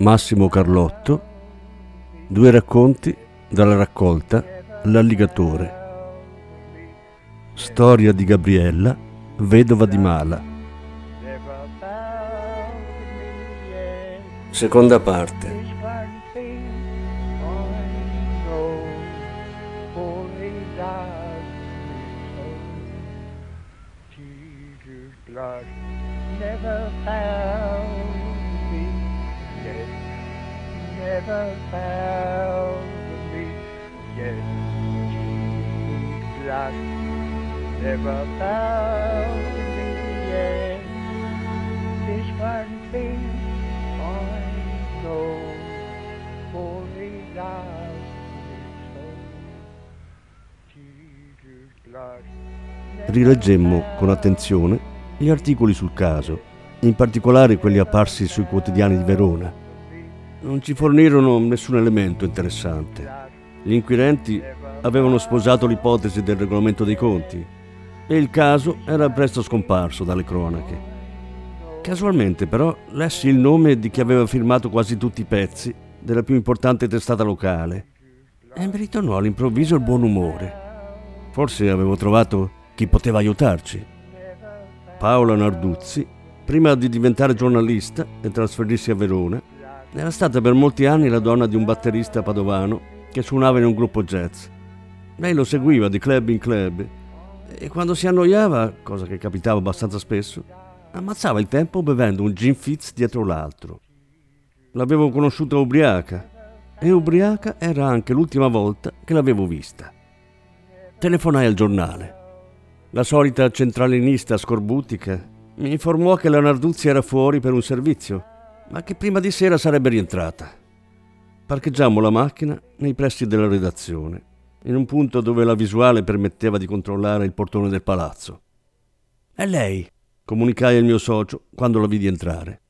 Massimo Carlotto, due racconti dalla raccolta L'alligatore. Storia di Gabriella, vedova di Mala. Seconda parte. Never found Never found me yet. Jesus never found me yet. This one thing I know, for he loves me so. Jesus blood. Rileggemmo con attenzione gli articoli sul caso, in particolare quelli apparsi sui quotidiani di Verona. Non ci fornirono nessun elemento interessante. Gli inquirenti avevano sposato l'ipotesi del regolamento dei conti e il caso era presto scomparso dalle cronache. Casualmente però lessi il nome di chi aveva firmato quasi tutti i pezzi della più importante testata locale e mi ritornò all'improvviso il buon umore. Forse avevo trovato chi poteva aiutarci. Paola Narduzzi, prima di diventare giornalista e trasferirsi a Verona, era stata per molti anni la donna di un batterista padovano che suonava in un gruppo jazz. Lei lo seguiva di club in club e quando si annoiava, cosa che capitava abbastanza spesso, ammazzava il tempo bevendo un gin fizz dietro l'altro. L'avevo conosciuta ubriaca e ubriaca era anche l'ultima volta che l'avevo vista. Telefonai al giornale. La solita centralinista scorbutica mi informò che la Narduzzi era fuori per un servizio, ma che prima di sera sarebbe rientrata. Parcheggiammo la macchina nei pressi della redazione, in un punto dove la visuale permetteva di controllare il portone del palazzo. È lei, comunicai al mio socio quando la vidi entrare.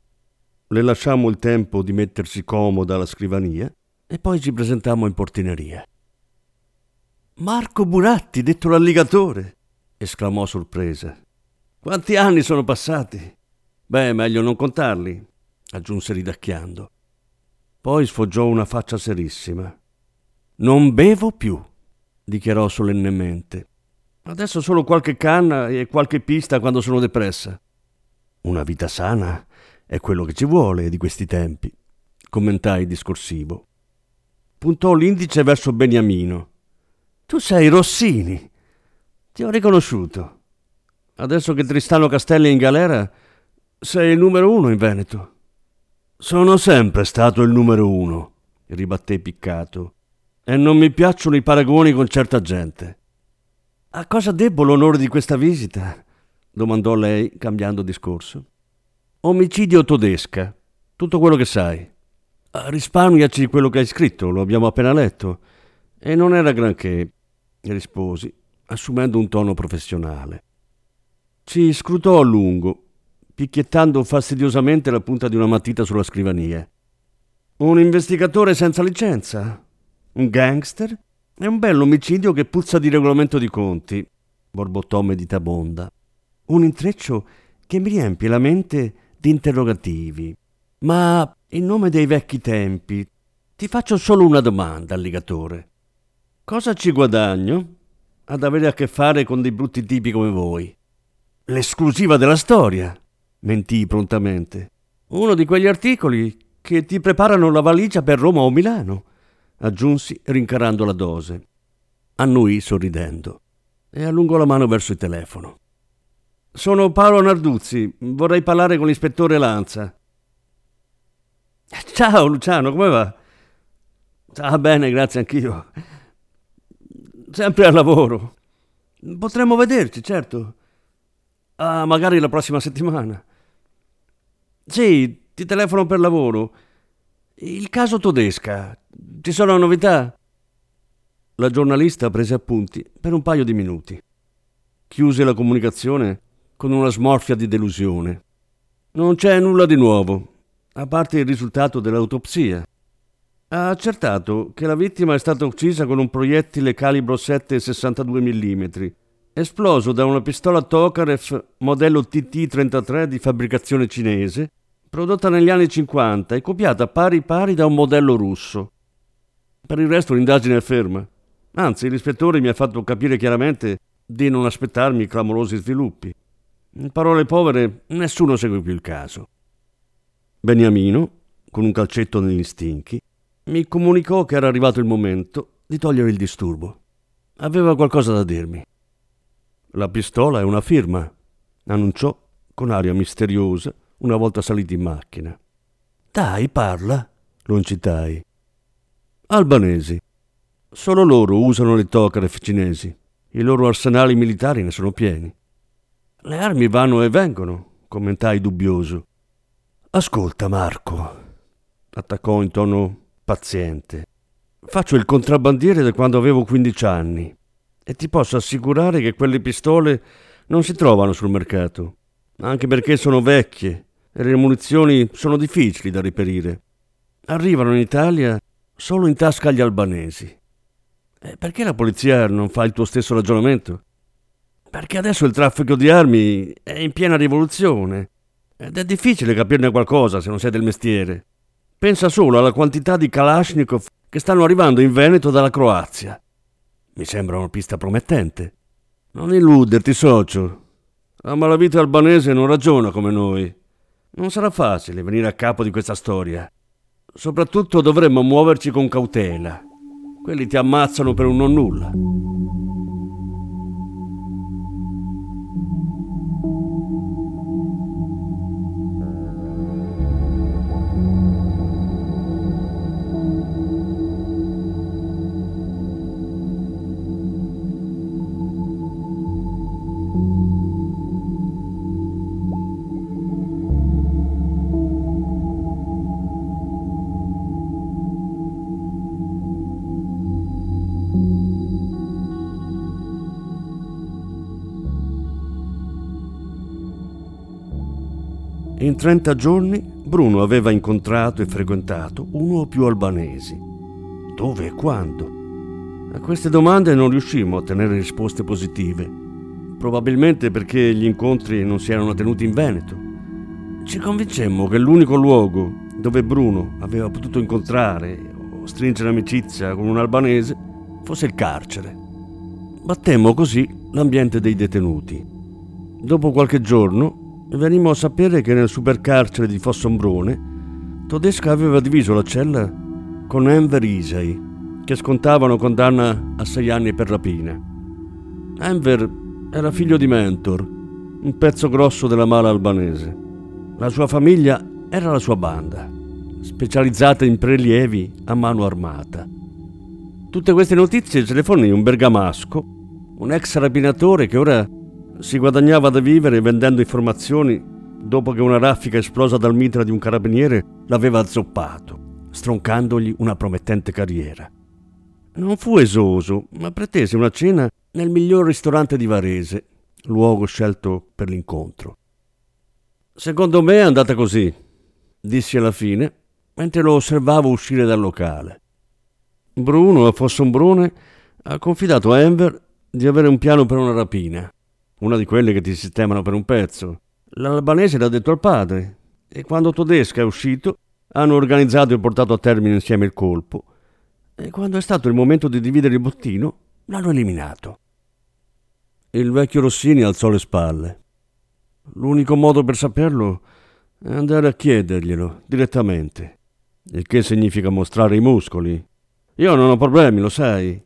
Le lasciammo il tempo di mettersi comoda alla scrivania e poi ci presentammo in portineria. Marco Buratti, detto l'alligatore! esclamò sorpresa. Quanti anni sono passati? Beh, meglio non contarli, aggiunse ridacchiando. Poi sfoggiò una faccia serissima. Non bevo più, dichiarò solennemente. Adesso solo qualche canna e qualche pista quando sono depressa. Una vita sana è quello che ci vuole di questi tempi, commentai discorsivo. Puntò l'indice verso Beniamino. Tu sei Rossini. Ti ho riconosciuto. Adesso che Tristano Castelli è in galera, sei il numero uno in Veneto. Sono sempre stato il numero uno, ribatté piccato, e non mi piacciono i paragoni con certa gente. A cosa debbo l'onore di questa visita? domandò lei, cambiando discorso. Omicidio todesca, tutto quello che sai. Risparmiaci quello che hai scritto, lo abbiamo appena letto. E non era granché, risposi, assumendo un tono professionale. Ci scrutò a lungo, picchiettando fastidiosamente la punta di una matita sulla scrivania. Un investigatore senza licenza? Un gangster? È un bell'omicidio che puzza di regolamento di conti, borbottò meditabonda. Un intreccio che mi riempie la mente di interrogativi. Ma in nome dei vecchi tempi ti faccio solo una domanda, alligatore. Cosa ci guadagno ad avere a che fare con dei brutti tipi come voi? L'esclusiva della storia, mentii prontamente. Uno di quegli articoli che ti preparano la valigia per Roma o Milano, aggiunsi rincarando la dose. Annui sorridendo e allungò la mano verso il telefono. Sono Paolo Narduzzi, vorrei parlare con l'ispettore Lanza. Ciao Luciano, come va? Ah, bene, grazie anch'io. Sempre al lavoro. Potremmo vederci, certo. Ah, magari la prossima settimana. Sì, ti telefono per lavoro. Il caso Todesca. Ci sono novità? La giornalista prese appunti per un paio di minuti. Chiuse la comunicazione con una smorfia di delusione. Non c'è nulla di nuovo, a parte il risultato dell'autopsia. Ha accertato che la vittima è stata uccisa con un proiettile calibro 7,62 mm, esploso da una pistola Tokarev modello TT-33 di fabbricazione cinese, prodotta negli anni 50 e copiata pari pari da un modello russo. Per il resto l'indagine è ferma. Anzi, l'ispettore mi ha fatto capire chiaramente di non aspettarmi clamorosi sviluppi. In parole povere, nessuno segue più il caso. Beniamino, con un calcetto negli stinchi, mi comunicò che era arrivato il momento di togliere il disturbo. Aveva qualcosa da dirmi. La pistola è una firma, annunciò con aria misteriosa una volta saliti in macchina. Dai, parla, lo incitai. Albanesi. Solo loro usano le Tokarev cinesi. I loro arsenali militari ne sono pieni. Le armi vanno e vengono, commentai dubbioso. Ascolta, Marco, attaccò in tono paziente. Faccio il contrabbandiere da quando avevo 15 anni e ti posso assicurare che quelle pistole non si trovano sul mercato, anche perché sono vecchie e le munizioni sono difficili da reperire. Arrivano in Italia solo in tasca agli albanesi. E perché la polizia non fa il tuo stesso ragionamento? Perché adesso il traffico di armi è in piena rivoluzione ed è difficile capirne qualcosa se non sei del mestiere. Pensa solo alla quantità di Kalashnikov che stanno arrivando in Veneto dalla Croazia. Mi sembra una pista promettente. Non illuderti, socio. La malavita albanese non ragiona come noi. Non sarà facile venire a capo di questa storia. Soprattutto dovremmo muoverci con cautela. Quelli ti ammazzano per un non nulla. 30 giorni Bruno aveva incontrato e frequentato uno o più albanesi. Dove e quando? A queste domande non riuscimmo a ottenere risposte positive, probabilmente perché gli incontri non si erano tenuti in Veneto. Ci convincemmo che l'unico luogo dove Bruno aveva potuto incontrare o stringere amicizia con un albanese fosse il carcere. Battemmo così l'ambiente dei detenuti. Dopo qualche giorno venimmo a sapere che nel supercarcere di Fossombrone Todesca aveva diviso la cella con Enver Isai, che scontavano condanna a sei anni per rapina. Enver era figlio di Mentor, un pezzo grosso della mala albanese. La sua famiglia era la sua banda, specializzata in prelievi a mano armata. Tutte queste notizie ce le fornì un bergamasco, un ex rapinatore che ora si guadagnava da vivere vendendo informazioni dopo che una raffica esplosa dal mitra di un carabiniere l'aveva azzoppato, stroncandogli una promettente carriera. Non fu esoso, ma pretese una cena nel miglior ristorante di Varese, luogo scelto per l'incontro. Secondo me è andata così, dissi alla fine, mentre lo osservavo uscire dal locale. Bruno, a Fossombrone, ha confidato a Enver di avere un piano per una rapina una di quelle che ti sistemano per un pezzo. L'albanese l'ha detto al padre e quando Todesca è uscito hanno organizzato e portato a termine insieme il colpo e quando è stato il momento di dividere il bottino l'hanno eliminato. Il vecchio Rossini alzò le spalle. L'unico modo per saperlo è andare a chiederglielo direttamente, il che significa mostrare i muscoli. Io non ho problemi, lo sai.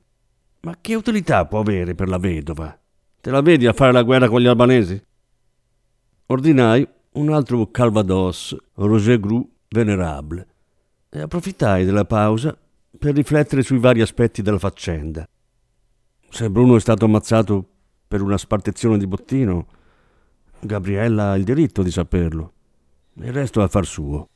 Ma che utilità può avere per la vedova? Te la vedi a fare la guerra con gli albanesi? Ordinai un altro Calvados Roger Gru venerable e approfittai della pausa per riflettere sui vari aspetti della faccenda. Se Bruno è stato ammazzato per una spartizione di bottino, Gabriella ha il diritto di saperlo. Il resto è affar suo.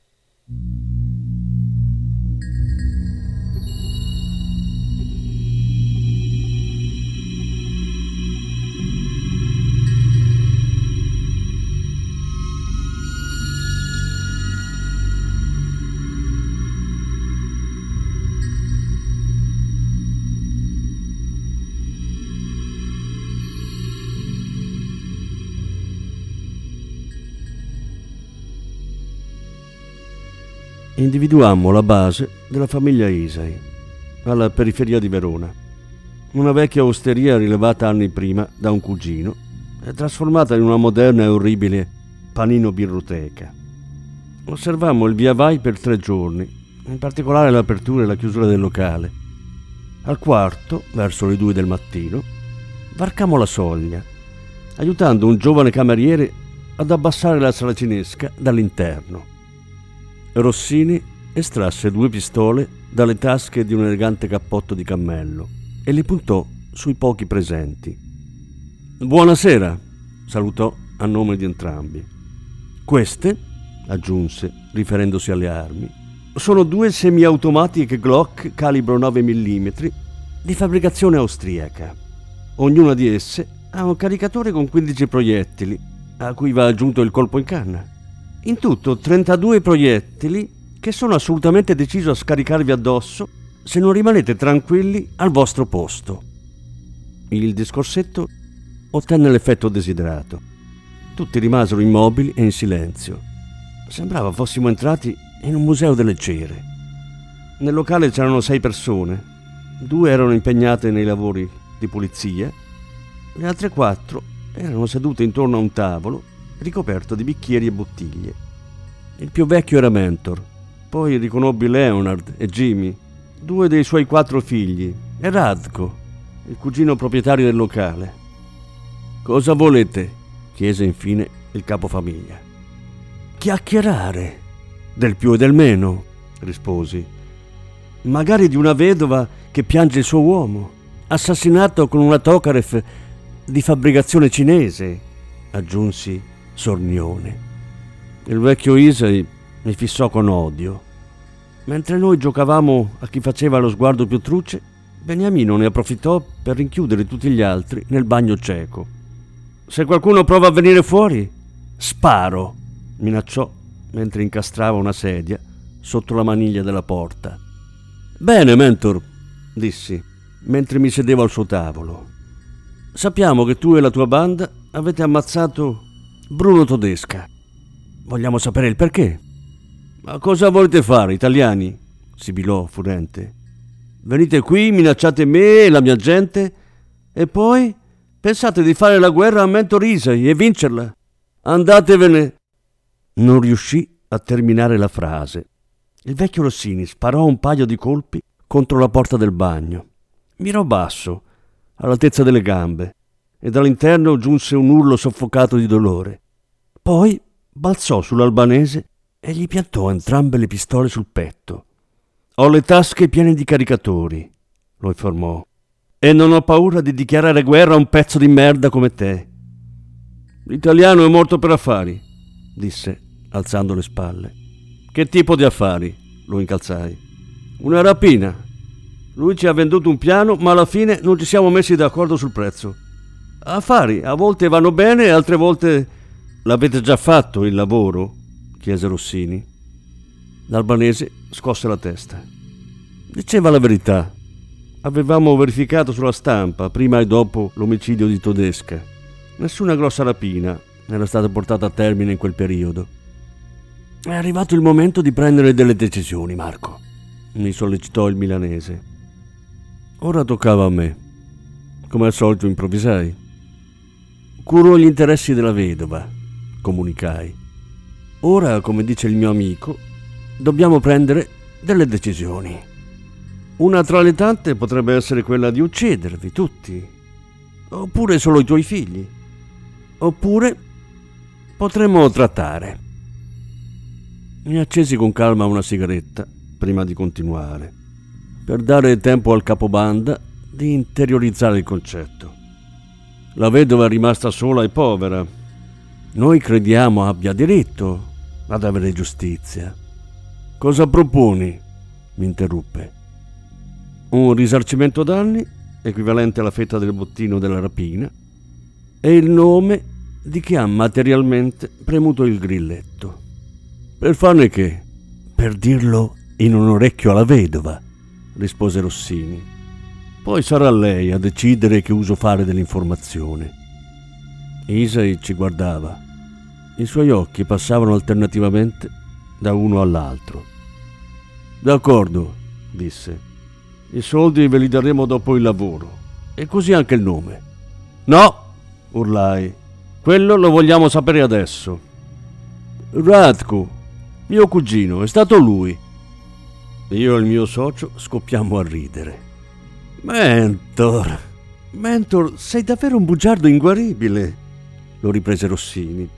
Individuammo la base della famiglia Isai, alla periferia di Verona. Una vecchia osteria rilevata anni prima da un cugino e trasformata in una moderna e orribile panino birroteca. Osservammo il via vai per tre giorni, in particolare l'apertura e la chiusura del locale. Al quarto, verso le due del mattino, varcammo la soglia, aiutando un giovane cameriere ad abbassare la saracinesca dall'interno. Rossini estrasse due pistole dalle tasche di un elegante cappotto di cammello e li puntò sui pochi presenti. Buonasera, salutò a nome di entrambi. Queste, aggiunse, riferendosi alle armi, sono due semiautomatiche Glock calibro 9 mm di fabbricazione austriaca. Ognuna di esse ha un caricatore con 15 proiettili, a cui va aggiunto il colpo in canna. In tutto 32 proiettili che sono assolutamente deciso a scaricarvi addosso se non rimanete tranquilli al vostro posto. Il discorsetto ottenne l'effetto desiderato. Tutti rimasero immobili e in silenzio. Sembrava fossimo entrati in un museo delle cere. Nel locale c'erano sei persone. Due erano impegnate nei lavori di pulizia, le altre quattro erano sedute intorno a un tavolo ricoperto di bicchieri e bottiglie. Il più vecchio era Mentor, poi riconobbi Leonard e Jimmy, due dei suoi quattro figli, e Radko, il cugino proprietario del locale. Cosa volete? chiese infine il capofamiglia. Chiacchierare, del più e del meno, risposi. Magari di una vedova che piange il suo uomo, assassinato con una Tokarev di fabbricazione cinese, aggiunsi sornione. Il vecchio Isai mi fissò con odio. Mentre noi giocavamo a chi faceva lo sguardo più truce, Beniamino ne approfittò per rinchiudere tutti gli altri nel bagno cieco. Se qualcuno prova a venire fuori, sparo, minacciò mentre incastrava una sedia sotto la maniglia della porta. Bene, Mentor, dissi, mentre mi sedevo al suo tavolo. Sappiamo che tu e la tua banda avete ammazzato Bruno Todesca. Vogliamo sapere il perché. Ma cosa volete fare, italiani? sibilò furente. Venite qui, minacciate me e la mia gente e poi pensate di fare la guerra a Mentor Isai e vincerla. Andatevene. Non riuscì a terminare la frase. Il vecchio Rossini sparò un paio di colpi contro la porta del bagno. Mirò basso all'altezza delle gambe e dall'interno giunse un urlo soffocato di dolore. Poi balzò sull'albanese e gli piantò entrambe le pistole sul petto. Ho le tasche piene di caricatori, lo informò, e non ho paura di dichiarare guerra a un pezzo di merda come te. L'italiano è morto per affari, disse, alzando le spalle. Che tipo di affari? lo incalzai. Una rapina, lui ci ha venduto un piano, ma alla fine non ci siamo messi d'accordo sul prezzo. Affari a volte vanno bene e altre volte l'avete già fatto il lavoro? chiese Rossini. L'albanese scosse la testa. Diceva la verità. Avevamo verificato sulla stampa, prima e dopo l'omicidio di Todesca. Nessuna grossa rapina era stata portata a termine in quel periodo. È arrivato il momento di prendere delle decisioni, Marco, mi sollecitò il milanese. Ora toccava a me. Come al solito improvvisai. Curo gli interessi della vedova, comunicai. Ora, come dice il mio amico, dobbiamo prendere delle decisioni. Una tra le tante potrebbe essere quella di uccidervi tutti, oppure solo i tuoi figli, oppure potremmo trattare. Mi accesi con calma una sigaretta prima di continuare per dare tempo al capobanda di interiorizzare il concetto. La vedova è rimasta sola e povera. Noi crediamo abbia diritto ad avere giustizia. Cosa proponi? mi interruppe. Un risarcimento danni, equivalente alla fetta del bottino della rapina, e il nome di chi ha materialmente premuto il grilletto. Per farne che? Per dirlo in un orecchio alla vedova rispose Rossini. Poi sarà lei a decidere che uso fare dell'informazione. Isai ci guardava. I suoi occhi passavano alternativamente da uno all'altro. D'accordo, disse. I soldi ve li daremo dopo il lavoro. E così anche il nome. No, urlai. Quello lo vogliamo sapere adesso. Radko, mio cugino, è stato lui. Io e il mio socio scoppiamo a ridere. Mentor, Mentor, sei davvero un bugiardo inguaribile, lo riprese Rossini.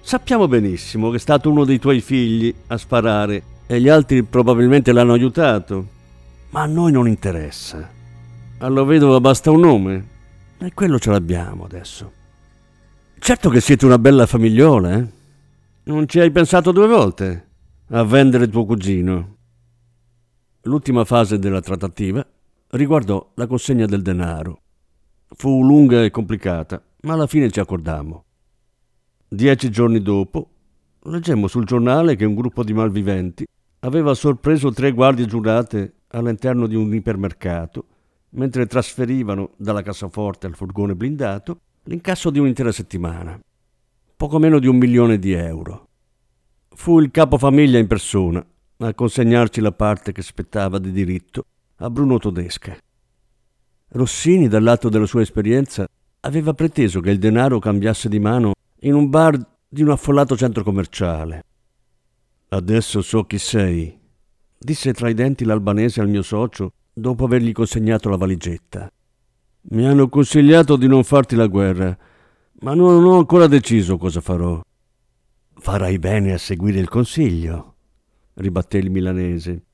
Sappiamo benissimo che è stato uno dei tuoi figli a sparare e gli altri probabilmente l'hanno aiutato, ma a noi non interessa. Allo vedova basta un nome e quello ce l'abbiamo adesso. Certo che siete una bella famigliola, eh? Non ci hai pensato due volte a vendere tuo cugino. L'ultima fase della trattativa riguardò la consegna del denaro. Fu lunga e complicata, ma alla fine ci accordammo. Dieci giorni dopo, leggemmo sul giornale che un gruppo di malviventi aveva sorpreso tre guardie giurate all'interno di un ipermercato mentre trasferivano dalla cassaforte al furgone blindato l'incasso di un'intera settimana, poco meno di un milione di euro. Fu il capofamiglia in persona a consegnarci la parte che spettava di diritto a Bruno Todesca. Rossini, dal lato della sua esperienza, aveva preteso che il denaro cambiasse di mano in un bar di un affollato centro commerciale. Adesso so chi sei, disse tra i denti l'albanese al mio socio dopo avergli consegnato la valigetta. Mi hanno consigliato di non farti la guerra, ma non ho ancora deciso cosa farò. Farai bene a seguire il consiglio, ribatté il milanese.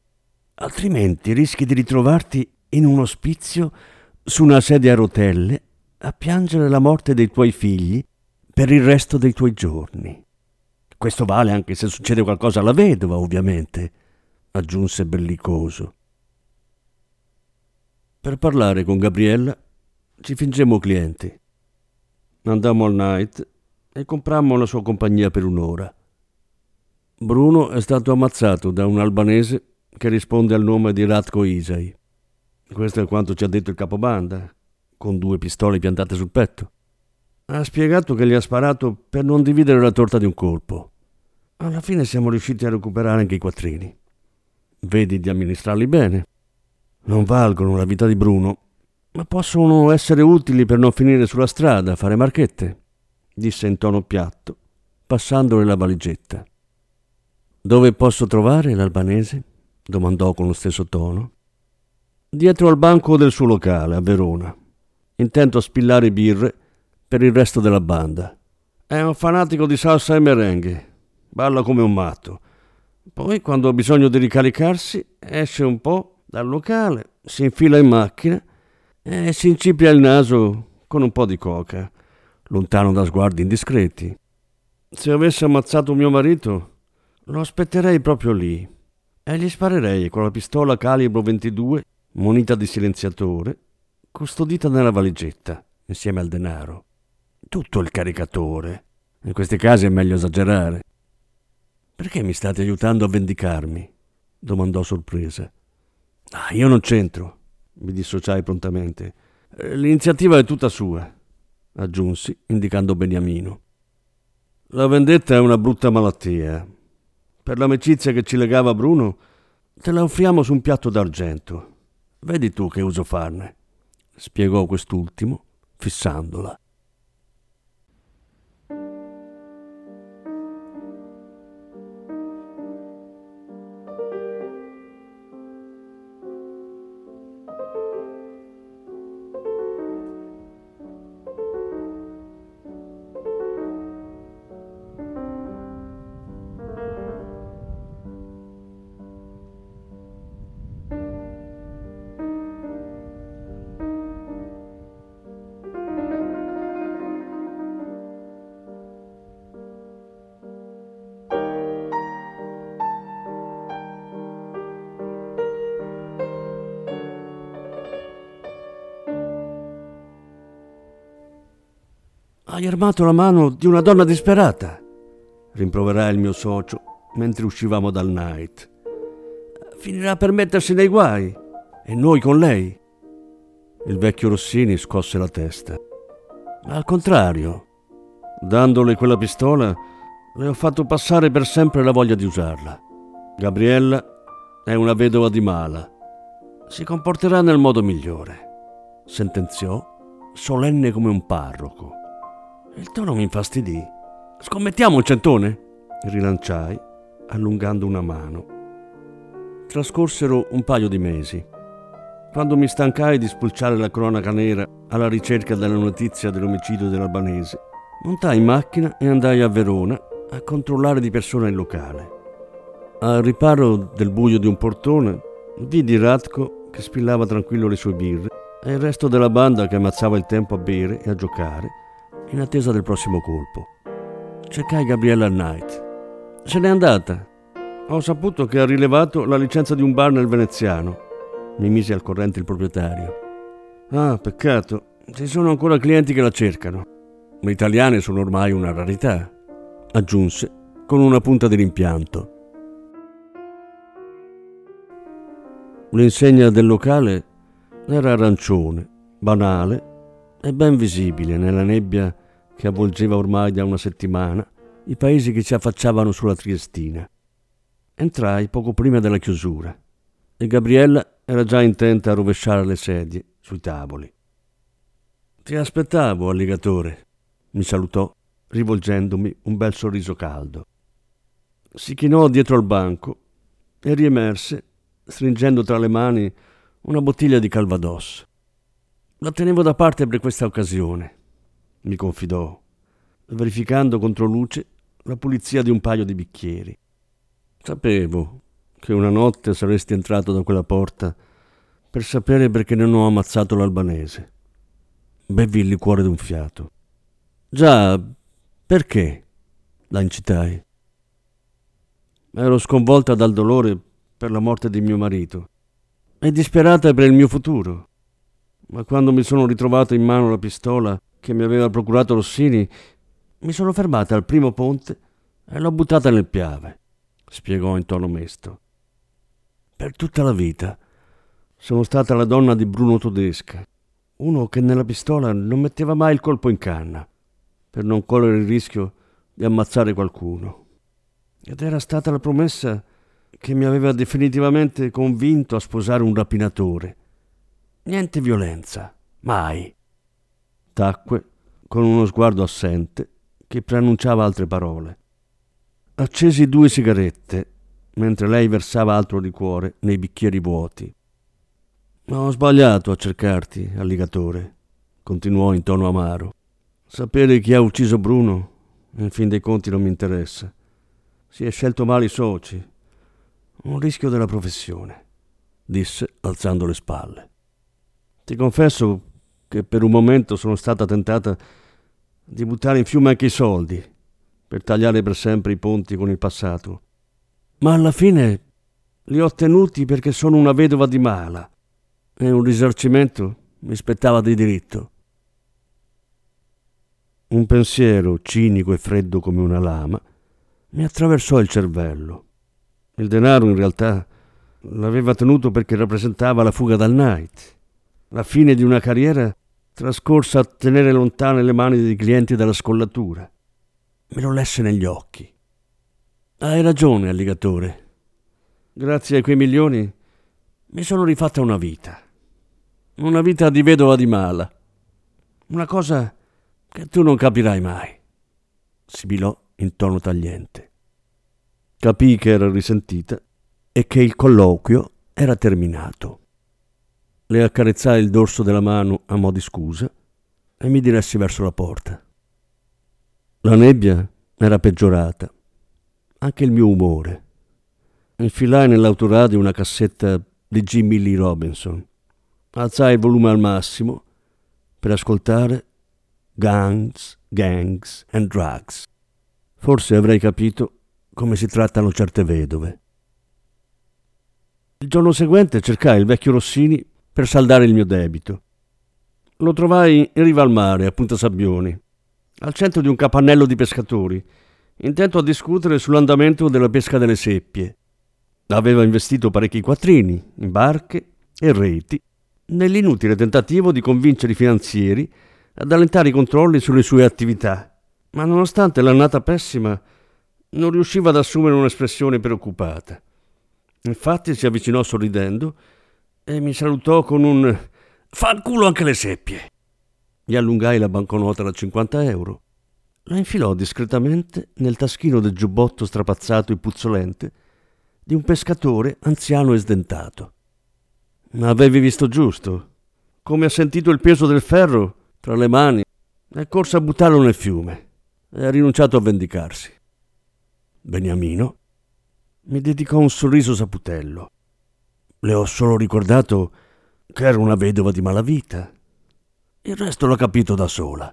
Altrimenti rischi di ritrovarti in un ospizio su una sedia a rotelle a piangere la morte dei tuoi figli per il resto dei tuoi giorni. Questo vale anche se succede qualcosa alla vedova, ovviamente, aggiunse bellicoso. Per parlare con Gabriella ci fingemmo clienti. Andammo al night e comprammo la sua compagnia per un'ora. Bruno è stato ammazzato da un albanese che risponde al nome di Ratko Isai. Questo è quanto ci ha detto il capobanda, con due pistole piantate sul petto. Ha spiegato che gli ha sparato per non dividere la torta di un colpo. Alla fine siamo riusciti a recuperare anche i quattrini. Vedi di amministrarli bene. Non valgono la vita di Bruno, ma possono essere utili per non finire sulla strada fare marchette, disse in tono piatto, passandole la valigetta. Dove posso trovare l'albanese? Domandò con lo stesso tono. Dietro al banco del suo locale, a Verona, intento a spillare birre per il resto della banda. È un fanatico di salsa e merengue, balla come un matto. Poi, quando ha bisogno di ricaricarsi, esce un po' dal locale, si infila in macchina e si incipria il naso con un po' di coca, lontano da sguardi indiscreti. Se avesse ammazzato mio marito, lo aspetterei proprio lì e gli sparerei con la pistola calibro 22, munita di silenziatore, custodita nella valigetta, insieme al denaro. Tutto il caricatore. In questi casi è meglio esagerare. Perché mi state aiutando a vendicarmi? domandò sorpresa. Ah, io non c'entro mi dissociai prontamente. Eh, l'iniziativa è tutta sua, aggiunsi, indicando Beniamino. La vendetta è una brutta malattia. Per l'amicizia che ci legava Bruno, te la offriamo su un piatto d'argento. Vedi tu che uso farne, spiegò quest'ultimo, fissandola. Hai armato la mano di una donna disperata, rimproverai il mio socio mentre uscivamo dal night. Finirà per mettersi nei guai e noi con lei. Il vecchio Rossini scosse la testa. Al contrario, dandole quella pistola, le ho fatto passare per sempre la voglia di usarla. Gabriella è una vedova di mala. Si comporterà nel modo migliore, sentenziò, solenne come un parroco. Il tono mi infastidì. Scommettiamo un centone? rilanciai, allungando una mano. Trascorsero un paio di mesi. Quando mi stancai di spulciare la cronaca nera alla ricerca della notizia dell'omicidio dell'albanese, montai in macchina e andai a Verona a controllare di persona il locale. Al riparo del buio di un portone, vidi Radko che spillava tranquillo le sue birre e il resto della banda che ammazzava il tempo a bere e a giocare in attesa del prossimo colpo. Cercai Gabriella Knight. Se n'è andata. Ho saputo che ha rilevato la licenza di un bar nel veneziano. Mi mise al corrente il proprietario. Ah, peccato. Ci sono ancora clienti che la cercano. Le italiane sono ormai una rarità, aggiunse con una punta di rimpianto. L'insegna del locale era arancione, banale e ben visibile nella nebbia che avvolgeva ormai da una settimana i paesi che ci affacciavano sulla Triestina. Entrai poco prima della chiusura e Gabriella era già intenta a rovesciare le sedie sui tavoli. Ti aspettavo, alligatore, mi salutò, rivolgendomi un bel sorriso caldo. Si chinò dietro al banco e riemerse, stringendo tra le mani una bottiglia di Calvados. La tenevo da parte per questa occasione, mi confidò, verificando contro luce la pulizia di un paio di bicchieri. Sapevo che una notte saresti entrato da quella porta per sapere perché non ho ammazzato l'albanese. Bevi il liquore d'un fiato. Già, perché? la incitai. Ero sconvolta dal dolore per la morte di mio marito e disperata per il mio futuro. Ma quando mi sono ritrovato in mano la pistola che mi aveva procurato Rossini, mi sono fermata al primo ponte e l'ho buttata nel Piave, spiegò in tono mesto. Per tutta la vita sono stata la donna di Bruno Todesca, uno che nella pistola non metteva mai il colpo in canna per non correre il rischio di ammazzare qualcuno. Ed era stata la promessa che mi aveva definitivamente convinto a sposare un rapinatore. Niente violenza, mai. Tacque con uno sguardo assente che preannunciava altre parole. Accesi due sigarette mentre lei versava altro liquore nei bicchieri vuoti. Ho sbagliato a cercarti, alligatore, continuò in tono amaro. Sapere chi ha ucciso Bruno, in fin dei conti, non mi interessa. Si è scelto male i soci. Un rischio della professione, disse alzando le spalle. Ti confesso che per un momento sono stata tentata di buttare in fiume anche i soldi per tagliare per sempre i ponti con il passato. Ma alla fine li ho ottenuti perché sono una vedova di mala e un risarcimento mi spettava di diritto. Un pensiero cinico e freddo come una lama mi attraversò il cervello. Il denaro in realtà l'aveva tenuto perché rappresentava la fuga dal night, la fine di una carriera trascorsa a tenere lontane le mani dei clienti dalla scollatura. Me lo lesse negli occhi. Hai ragione, alligatore. Grazie a quei milioni mi sono rifatta una vita. Una vita di vedova di mala. Una cosa che tu non capirai mai. Sibilò in tono tagliente. Capii che era risentita e che il colloquio era terminato. Le accarezzai il dorso della mano a mo' di scusa e mi diressi verso la porta. La nebbia era peggiorata, anche il mio umore. Infilai nell'autoradio una cassetta di Jimmy Lee Robinson. Alzai il volume al massimo per ascoltare Gangs, Gangs and Drugs. Forse avrei capito come si trattano certe vedove. Il giorno seguente cercai il vecchio Rossini per saldare il mio debito. Lo trovai in riva al mare, a Punta Sabbioni, al centro di un capannello di pescatori, intento a discutere sull'andamento della pesca delle seppie. Aveva investito parecchi quattrini in barche e reti nell'inutile tentativo di convincere i finanzieri ad allentare i controlli sulle sue attività, ma nonostante l'annata pessima non riusciva ad assumere un'espressione preoccupata. Infatti si avvicinò sorridendo e mi salutò con un Fanculo anche le seppie. Gli allungai la banconota da 50 euro. La infilò discretamente nel taschino del giubbotto strapazzato e puzzolente di un pescatore anziano e sdentato. Avevi visto giusto. Come ha sentito il peso del ferro tra le mani, è corso a buttarlo nel fiume e ha rinunciato a vendicarsi. Beniamino mi dedicò un sorriso saputello. Le ho solo ricordato che era una vedova di malavita. Il resto l'ho capito da sola.